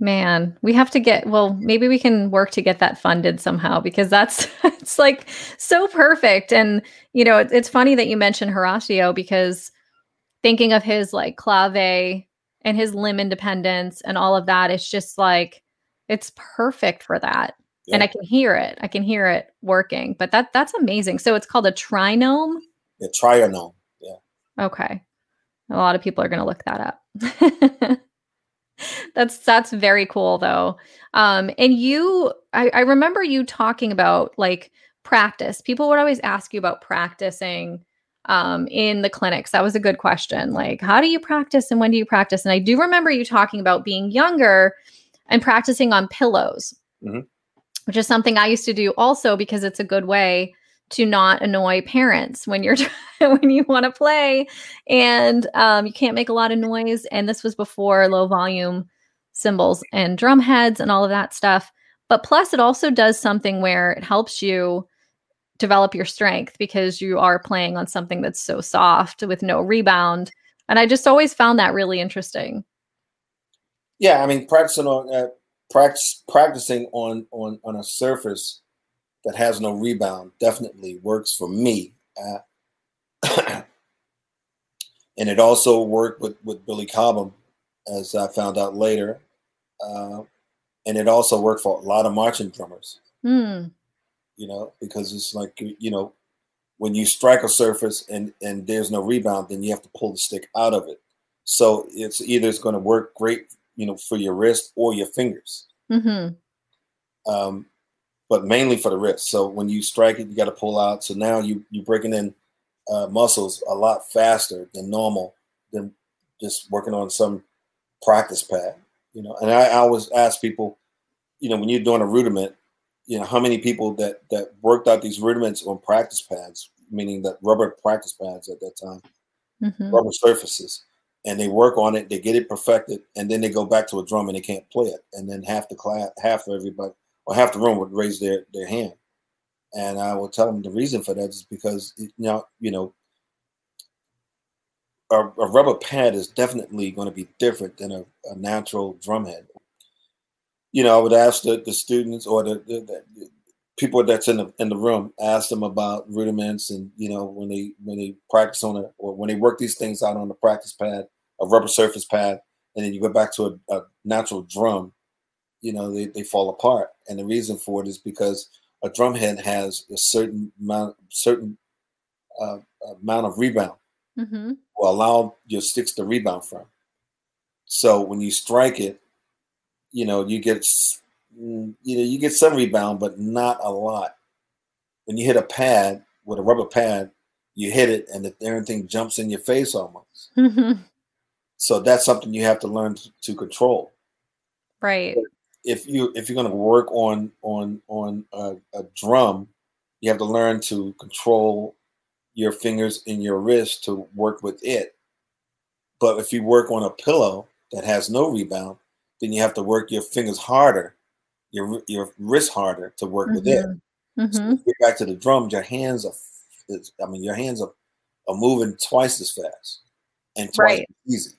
Man, we have to get well, maybe we can work to get that funded somehow because that's it's like so perfect. And you know, it, it's funny that you mentioned Horacio because thinking of his like clave and his limb independence and all of that, it's just like it's perfect for that. And I can hear it. I can hear it working. But that that's amazing. So it's called a trinome. Yeah, trinome. Yeah. Okay. A lot of people are going to look that up. that's that's very cool though. Um and you I, I remember you talking about like practice. People would always ask you about practicing um, in the clinics? That was a good question. Like, how do you practice and when do you practice? And I do remember you talking about being younger and practicing on pillows, Mhm. which is something I used to do also because it's a good way to not annoy parents when you're when you want to play and um, you can't make a lot of noise. And this was before low volume cymbals and drum heads and all of that stuff. But plus, it also does something where it helps you develop your strength because you are playing on something that's so soft with no rebound. And I just always found that really interesting. Yeah, I mean, practicing on uh, practice practicing on on on a surface that has no rebound definitely works for me. Uh, and it also worked with with Billy Cobham, as I found out later. Uh, and it also worked for a lot of marching drummers. Hmm. you know, because it's like you know, when you strike a surface and and there's no rebound, then you have to pull the stick out of it. So it's either it's going to work great, you know, for your wrist or your fingers, hmm um, but mainly for the wrist. So when you strike it, you got to pull out. So now you you're breaking in uh, muscles a lot faster than normal than just working on some practice pad, you know. And I, I always ask people, you know, when you're doing a rudiment, you know, how many people that that worked out these rudiments on practice pads, meaning that rubber practice pads at that time, hmm rubber surfaces, and they work on it, they get it perfected, and then they go back to a drum and they can't play it, and then half the class, half of everybody, or half the room would raise their their hand, and I will tell them the reason for that is because it, now you know. A, a rubber pad is definitely going to be different than a, a natural drum head you know, I would ask the, the students or the, the, the people that's in the in the room, ask them about rudiments and you know when they when they practice on it or when they work these things out on the practice pad, a rubber surface pad, and then you go back to a, a natural drum, you know, they, they fall apart. And the reason for it is because a drum head has a certain amount certain uh, amount of rebound hmm will allow your sticks to rebound from. So when you strike it, you know you get mm, you know you get some rebound, but not a lot. When you hit a pad with a rubber pad, you hit it and the, everything jumps in your face almost. hmm So that's something you have to learn to, to control. Right. If you if you're going to work on on on a, a drum, you have to learn to control your fingers and your wrist to work with it. But if you work on a pillow that has no rebound, then you have to work your fingers harder, your your wrist harder to work with it. hmm So you get back to the drums, your hands are, I mean, your hands are, are moving twice as fast and twice Right. as easy.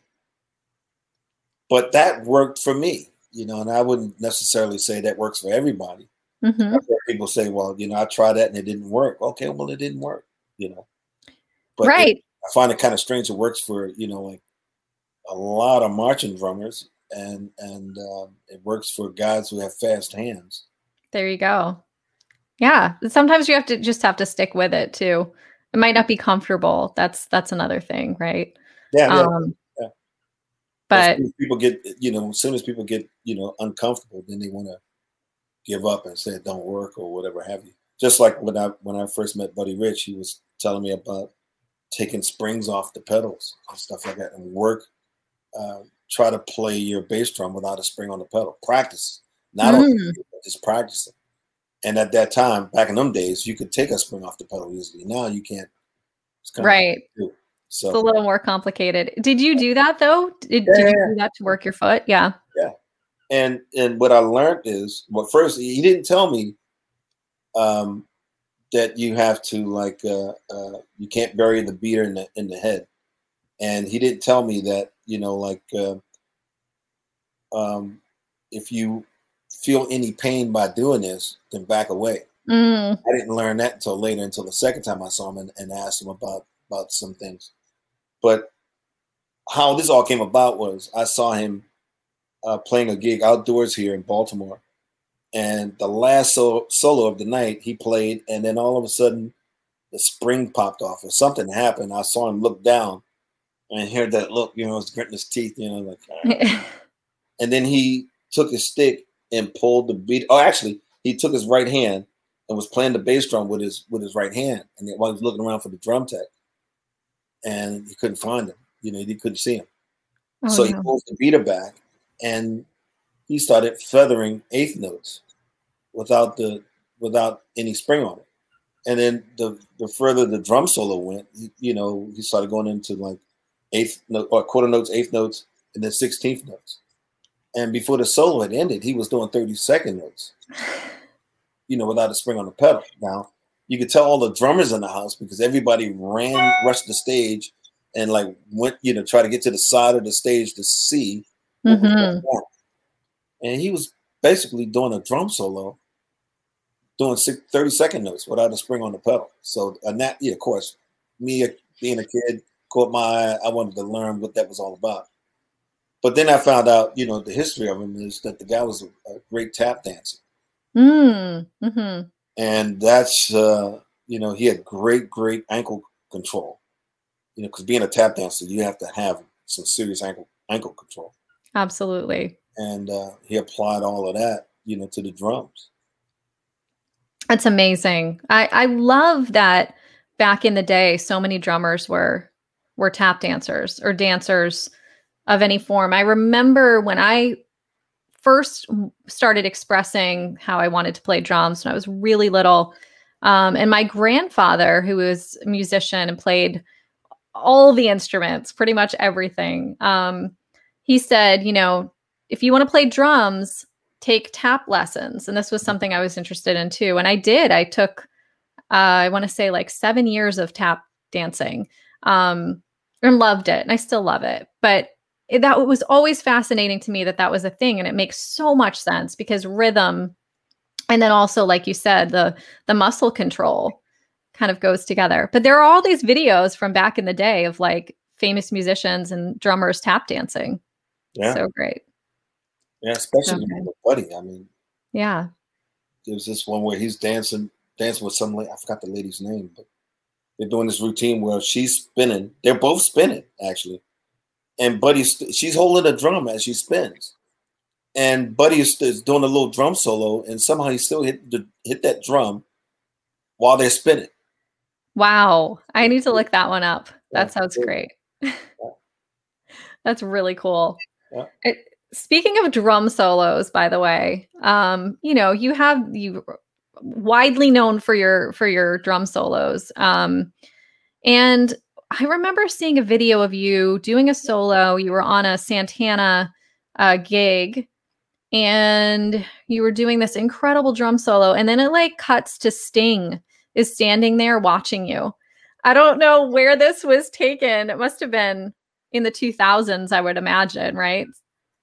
But that worked for me, you know, and I wouldn't necessarily say that works for everybody. hmm people say, well, you know, I tried that and it didn't work. Okay, well, it didn't work, you know. But it- Right. I find it kind of strange. It works for you know like a lot of marching drummers, and and um, it works for guys who have fast hands. There you go. Yeah. Sometimes you have to just have to stick with it too. It might not be comfortable. That's that's another thing, right? Yeah. Um but people get you know, as soon as people get you know uncomfortable, then they want to give up and say it don't work or whatever have you. Just like when I when I first met Buddy Rich, he was telling me about taking springs off the pedals and stuff like that, and work. Uh, try to play your bass drum without a spring on the pedal. Practice, not only Mm. just practicing. And at that time, back in them days, you could take a spring off the pedal easily. Now you can't. Right. hard do. It's a little more complicated. Did you do that though? Did, did you do that to work your foot? Yeah. Yeah. and and what I learned is well, first he didn't tell me um, that you have to like uh, uh, you can't bury the beater in the in the head, and he didn't tell me that you know like uh, um, if you feel any pain by doing this, then back away. Mm, I didn't learn that until later, until the second time I saw him and, and asked him about about some things. But how this all came about was I saw him uh, playing a gig outdoors here in Baltimore, and the last so- solo of the night he played, and then all of a sudden the spring popped off or something happened. I saw him look down and hear that look, you know, he's gritting his teeth, you know, like. "Ah." and then he took his stick and pulled the beat. Oh, actually, he took his right hand and was playing the bass drum with his with his right hand, and while he was looking around for the drum tech, and he couldn't find him. You know, he couldn't see him. Oh, so he no. pulls the beater back, and he started feathering eighth notes without the without any spring on it. And then the the further the drum solo went, you know, he started going into like eighth note or quarter notes, eighth notes, and then sixteenth notes. And before the solo had ended, he was doing thirty second notes. You know, without a spring on the pedal. Now you could tell all the drummers in the house because everybody ran, rushed the stage, and like went, you know, try to get to the side of the stage to see Mhm. And he was basically doing a drum solo, doing six, 30 second notes without a spring on the pedal. So, and that, yeah, of course, me being a kid caught my eye. I wanted to learn what that was all about. But then I found out, you know, the history of him is that the guy was a, a great tap dancer. Mm, mhm. And that's, uh, you know, he had great, great ankle control. You know, because being a tap dancer, you have to have some serious ankle ankle control. Absolutely. And uh, he applied all of that, you know, to the drums. That's amazing. I I love that back in the day so many drummers were were tap dancers or dancers of any form. I remember when I first started expressing how I wanted to play drums when I was really little. Um, and my grandfather, who was a musician and played all the instruments, pretty much everything, um, he said, you know, if you want to play drums, take tap lessons. And this was something I was interested in too. And I did. I took, uh, I want to say like seven years of tap dancing um, and loved it. And I still love it. But it, that was always fascinating to me that that was a thing. And it makes so much sense because rhythm and then also like you said the the muscle control kind of goes together but there are all these videos from back in the day of like famous musicians and drummers tap dancing Yeah. so great yeah, especially Okay. with Buddy. I mean, yeah there's this one where he's dancing, dancing with some lady. I forgot the lady's name, but they're doing this routine where she's spinning. They're both spinning actually, and Buddy's she's holding a drum as she spins, and Buddy is, doing a little drum solo, and somehow he still hit the, hit that drum while they're spinning. wow. I need to look that one up. That sounds great. That's really cool. It- speaking of drum solos by the way um you know you have you widely known for your for your drum solos. Um and i remember seeing a video of you doing a solo. You were on a santana uh, gig and you were doing this incredible drum solo and then it like cuts to sting is standing there watching you. I don't know where this was taken. It must have been in the 2000s i would imagine right?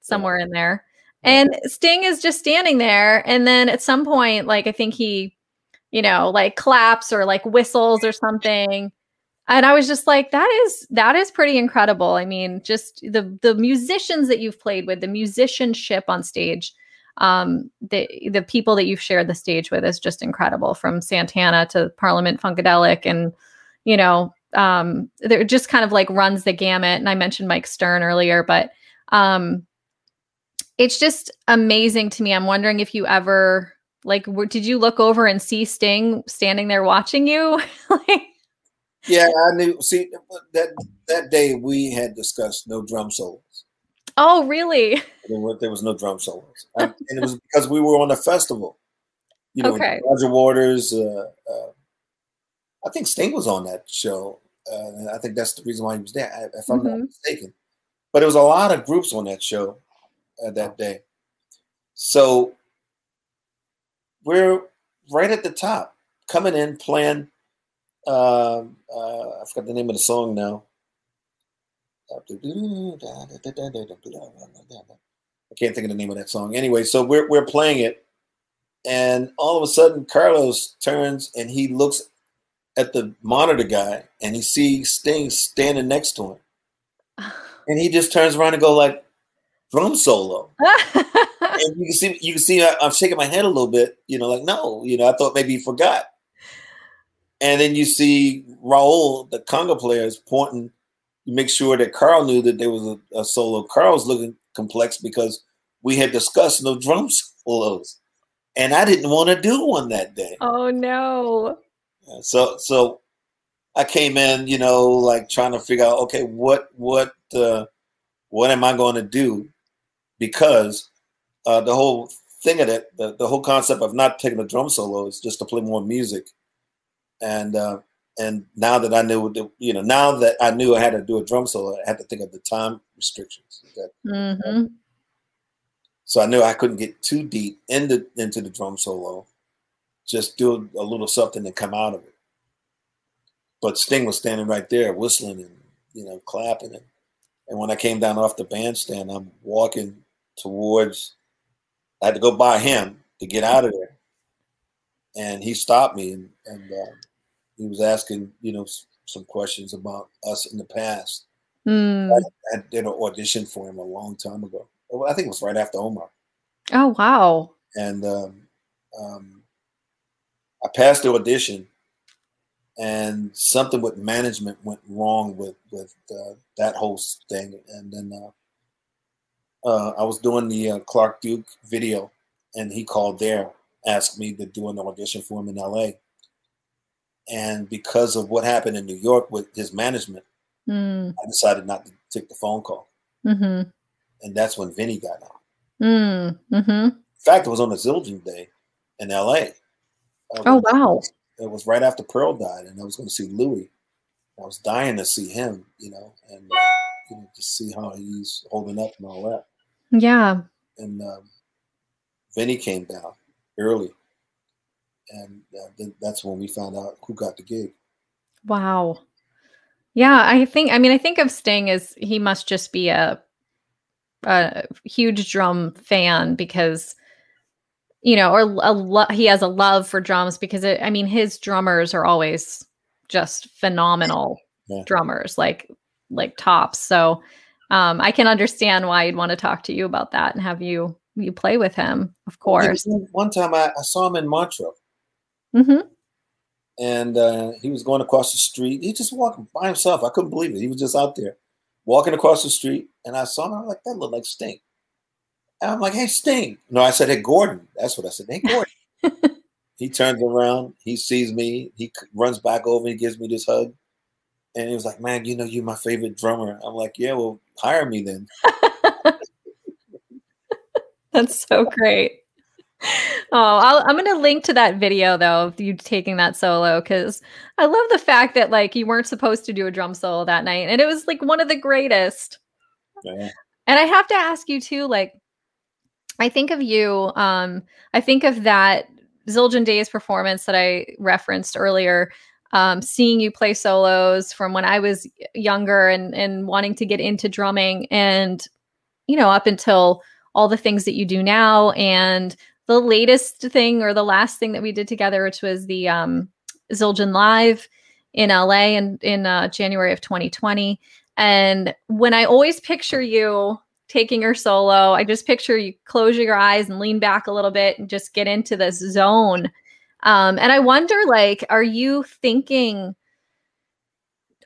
Somewhere in there. And sting is just standing there and then at some point like i think he you know like claps or like whistles or something and i was just like that is that is pretty incredible. I mean just the the musicians that you've played with the musicianship on stage um the the people that you've shared the stage with is just incredible from santana to parliament funkadelic and you know um there just kind of like runs the gamut. And i mentioned mike stern earlier but um it's just amazing to me. I'm wondering if you ever like w- did you look over and see sting standing there watching you? Like Yeah, I knew. See that that day we had discussed no drum solos. oh really There, were, there was no drum solos, and, it was because we were on a festival. You know, Okay. Roger Waters. Uh, uh, I think Sting was on that show. Uh, and I think that's the reason why he was there, if I'm not Mhm. mistaken. But there was a lot of groups on that show uh, that day. So we're right at the top, coming in, playing. Um, uh, I forgot the name of the song now. I can't think of the name of that song. Anyway, so we're we're playing it, and all of a sudden Carlos turns and he looks at the monitor guy and he sees Sting standing next to him, and he just turns around and go like drum solo. And you can see you can see I, I'm shaking my head a little bit, you know, like no, you know, I thought maybe he forgot. And then you see Raul, the conga player, is pointing to make sure that Carl knew that there was a, a solo. Carl's looking complex because we had discussed no drum solos, and I didn't want to do one that day. oh no So, so I came in, you know, like trying to figure out, okay, what what uh, what am I going to do? Because uh, the whole thing of it, the, the whole concept of not taking a drum solo is just to play more music. And uh, and now that I knew, you know, now that I knew I had to do a drum solo, I had to think of the time restrictions. Mm-hmm. so I knew I couldn't get too deep into into the drum solo. Just do a little something and come out of it. But Sting was standing right there, whistling and you know clapping and and when I came down off the bandstand, I'm walking towards. I had to go by him to get out of there, and he stopped me and and uh, he was asking you know s- some questions about us in the past. Mm. I did an audition for him a long time ago. Well, I think it was right after Omar. Oh wow. and um, um, I passed the audition, and something with management went wrong with with uh, that whole thing. And then uh, uh, I was doing the uh, Clarke Duke video, and he called there, asked me to do an audition for him in L.A. And because of what happened in New York with his management, Mm. I decided not to take the phone call, Mm-hmm. and that's when Vinnie got out. Mm. Mm-hmm. In fact, it was on a Zildjian day in L.A. Oh wow. it was right after Pearl died, and I was going to see Louie. I was dying to see him, you know, and uh, you know, to see how he's holding up and all that. Yeah. And um, Vinnie came down early, and uh, that's when we found out who got the gig. Wow. Yeah, I think I mean I think of Sting as he must just be a a huge drum fan because you know or a lo- he has a love for drums because it, I mean his drummers are always just phenomenal Yeah. drummers like like tops. So um I can understand why you'd want to talk to you about that and have you you play with him, of course. One time I, I saw him in Montreux, Mhm. and uh, he was going across the street. He just walking by himself. I couldn't believe it. He was just out there walking across the street, and I saw him. I'm like, that looked like Sting. And I'm like, hey, Sting. No, I said, hey, Gordon. That's what I said. Hey, Gordon. he turns around. He sees me. He runs back over. He gives me this hug. And he was like, man, you know, you're my favorite drummer. I'm like, yeah, well, hire me then. That's so great. Oh, I'll, I'm going to link to that video though of you taking that solo because I love the fact that like you weren't supposed to do a drum solo that night and it was like one of the greatest. Yeah. And I have to ask you too, like, I think of you, um, I think of that Zildjian Days performance that I referenced earlier, um, seeing you play solos from when I was younger and and wanting to get into drumming and you know, up until all the things that you do now and the latest thing or the last thing that we did together, which was the um Zildjian Live in LA in, in uh, January of 2020. And when I always picture you taking your solo, I just picture you close your eyes and lean back a little bit and just get into this zone. Um, and I wonder, like, are you thinking,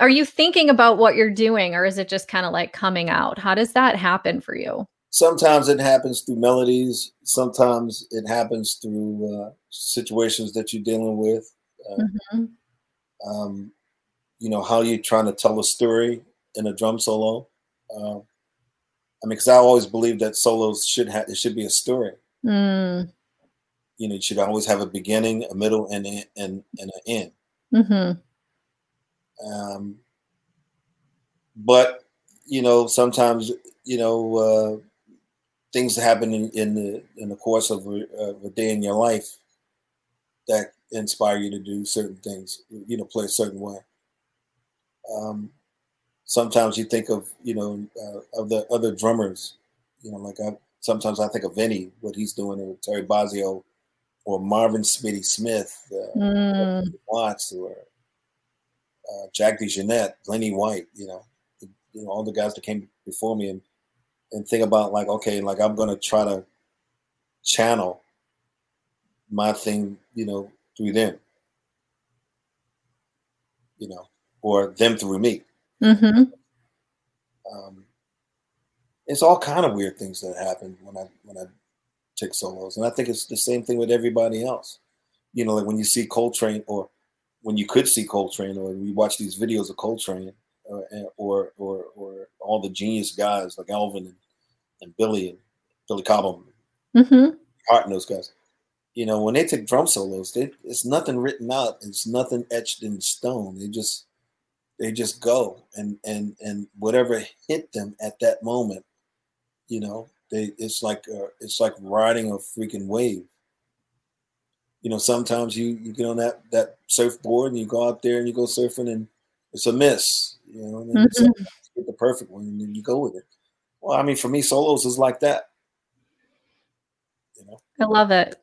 are you thinking about what you're doing, or is it just kind of like coming out? How does that happen for you? Sometimes it happens through melodies. Sometimes it happens through uh, situations that you're dealing with. Uh, Mhm. um, you know how you're trying to tell a story in a drum solo. Uh, I mean, because I always believe that solos should have it should be a story. Mm, You know, you should always have a beginning, a middle, and a, and and an end. mhm. Um, but you know, sometimes you know uh, that happen in, in the in the course of a, of a day in your life that inspire you to do certain things. You know, play a certain way. Um, sometimes you think of you know uh, of the other drummers. You know, like I sometimes I think of Vinnie, what he's doing, with Terry Bozzio, or Marvin Smitty Smith, uh, Mm, Watts, or uh, Jack DeJohnette, Lenny White. You know, you know all the guys that came before me, and and think about like okay, like I'm gonna try to channel my thing, you know, through them. You know, or them through me. mhm. um, it's all kind of weird things that happen when I when I take solos, and I think it's the same thing with everybody else. You know, like when you see Coltrane or when you could see Coltrane or you watch these videos of Coltrane or or or, or all the genius guys like Elvin and, and Billy and Billy Cobham, mm-hmm. Hart and those guys. You know, when they take drum solos, they, it's nothing written out. It's nothing etched in stone. They just they just go and and and whatever hit them at that moment, you know, they it's like uh, it's like riding a freaking wave you know, sometimes you you get on that that surfboard and you go out there and you go surfing and it's a miss, you know, and then mm-hmm. get the perfect one and then you go with it. Well, I mean, for me, solos is like that. You know, I love it.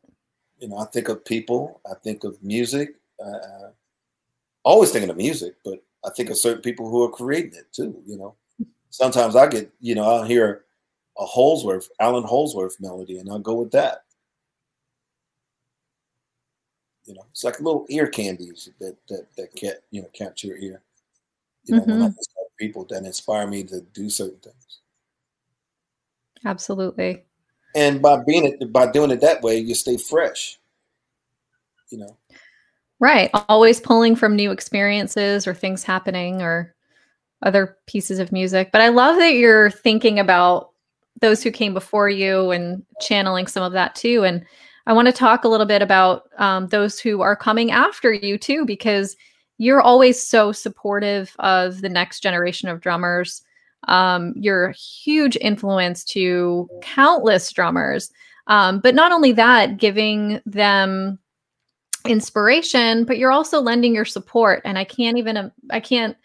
You know, I think of people, I think of music. Uh, always thinking of music, but I think of certain people who are creating it too. You know, sometimes I get, you know, I'll hear a Holdsworth, Allan Holdsworth melody, and I'll go with that. You know, it's like little ear candies that that that get you know capture your ear. You know, mm-hmm. when I people that inspire me to do certain things. Absolutely. And by being it by doing it that way, you stay fresh. You know. Right. Always pulling from new experiences or things happening or other pieces of music. But I love that you're thinking about those who came before you and channeling some of that too. And I want to talk a little bit about um, those who are coming after you too, because you're always so supportive of the next generation of drummers. Um, you're a huge influence to countless drummers. Um, but not only that, giving them inspiration, but you're also lending your support. And I can't even, I can't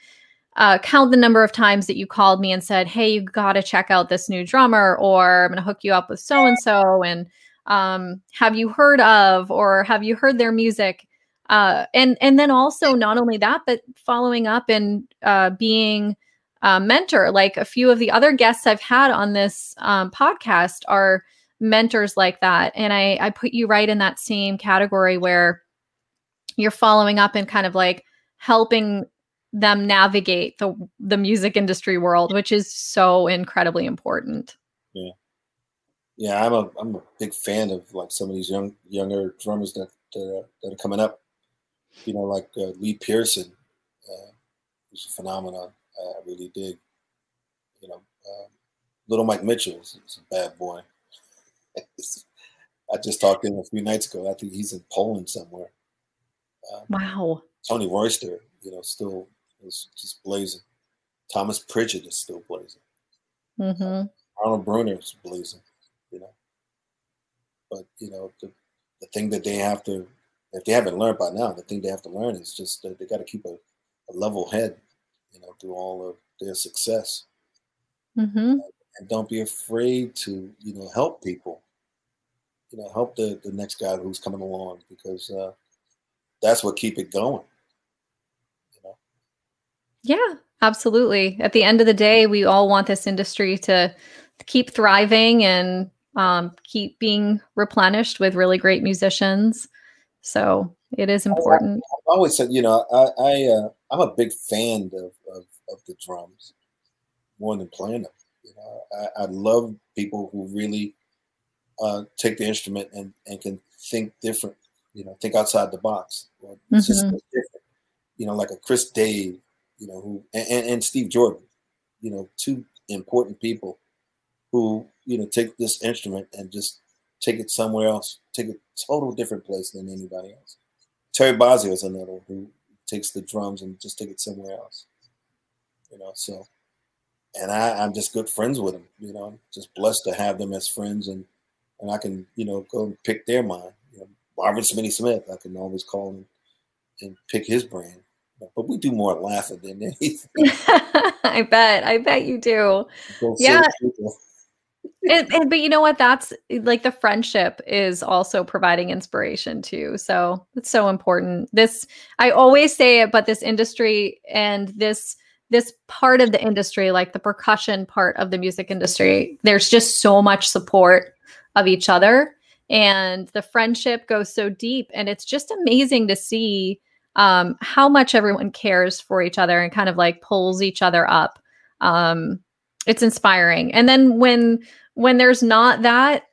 uh, count the number of times that you called me and said, Hey, you got to check out this new drummer, or I'm going to hook you up with so and so. And um, have you heard of or have you heard their music uh, and and then also not only that but following up and uh, being a mentor like a few of the other guests i've had on this um, podcast are mentors like that. And i i put you right in that same category where you're following up and kind of like helping them navigate the the music industry world which is so incredibly important. Yeah. Yeah, I'm a I'm a big fan of like some of these young younger drummers that that are, that are coming up. You know, like uh, Lee Pearson, uh, who's a phenomenon. I really dig. You know, uh, Little Mike Mitchell is, is a bad boy. I just talked to him a few nights ago. I think he's in Poland somewhere. Um, wow. Tony Royster, you know, still is just blazing. Thomas Pridgen is still blazing. Mm-hmm. Arnold Bruner is blazing you know. But you know, the the thing that they have to, if they haven't learned by now, the thing they have to learn is just that they got to keep a, a, level head, you know, through all of their success, mm-hmm. and don't be afraid to, you know, help people. You know, help the the next guy who's coming along because uh, that's what keep it going. You know. Yeah, absolutely. At the end of the day, we all want this industry to keep thriving and um, keep being replenished with really great musicians. So it is important. I, I always said, you know, I, I uh, I'm a big fan of, of, of the drums more than playing them. You know, I, I love people who really uh, take the instrument and, and can think different. You know, think outside the box. It's mm-hmm. just different. You know, like a Chris Dave. You know, who and, and Steve Jordan. You know, two important people who you know take this instrument and just take it somewhere else, take a total different place than anybody else. Terry Bozzio is another who takes the drums and just take it somewhere else. You know, so and I, I'm just good friends with them. You know, I'm just blessed to have them as friends and and I can, you know, go and pick their mind. You know, Marvin Smitty Smith, I can always call him and pick his brain. But we do more laughing than anything. I bet. I bet you do. Yeah and, and, but you know what? That's like the friendship is also providing inspiration too. So it's so important. This I always say it, but this industry and this this part of the industry, like the percussion part of the music industry, there's just so much support of each other, and the friendship goes so deep, and it's just amazing to see um, how much everyone cares for each other and kind of like pulls each other up. Um, it's inspiring. And then when when there's not that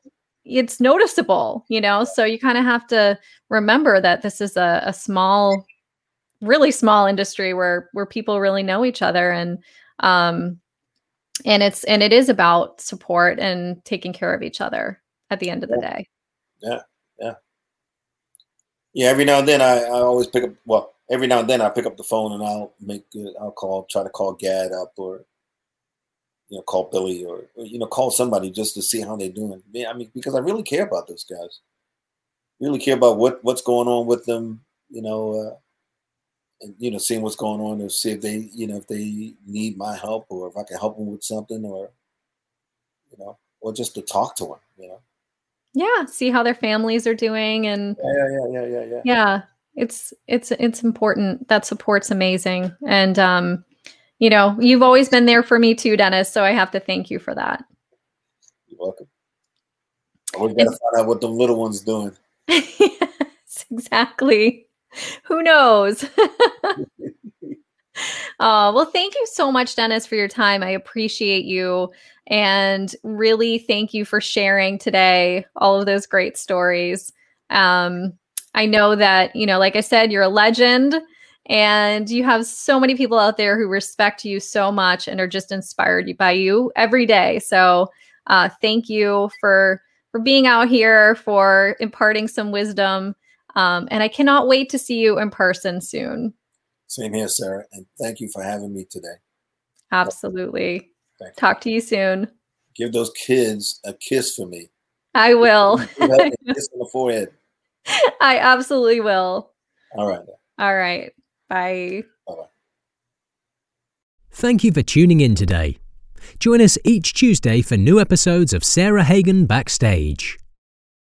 it's noticeable you know? So you kind of have to remember that this is a, a small really small industry where where people really know each other and um and it's and it is about support and taking care of each other at the end of the day. Yeah yeah. Yeah every now and then i, I always pick up well every now and then i pick up the phone and i'll make good. i'll call try to call Gadd up or you know call billy or, or you know call somebody just to see how they're doing. I mean because i really care about those guys. Really care about what what's going on with them you know uh, and, you know seeing what's going on to see if they you know if they need my help or if i can help them with something or you know or just to talk to them you know. Yeah see how their families are doing and yeah yeah yeah yeah yeah, yeah it's it's it's important. That support's amazing. And um you know you've always been there for me too dennis so i have to thank you for that you're welcome We're gonna find out what the little one's doing yes, exactly who knows Oh, well, thank you so much, Dennis, for your time. I appreciate you. And really thank you for sharing today all of those great stories. Um, I know that, you know, like I said, you're a legend and you have so many people out there who respect you so much and are just inspired by you every day. So uh, thank you for for being out here, for imparting some wisdom. Um, and I cannot wait to see you in person soon. Same here, Sarah. And thank you for having me today. Absolutely. Talk to you soon. Give those kids a kiss for me. I will. kiss on the forehead. I absolutely will. All right. All right. Bye. Bye bye. Thank you for tuning in today. Join us each Tuesday for new episodes of Sarah Hagan Backstage.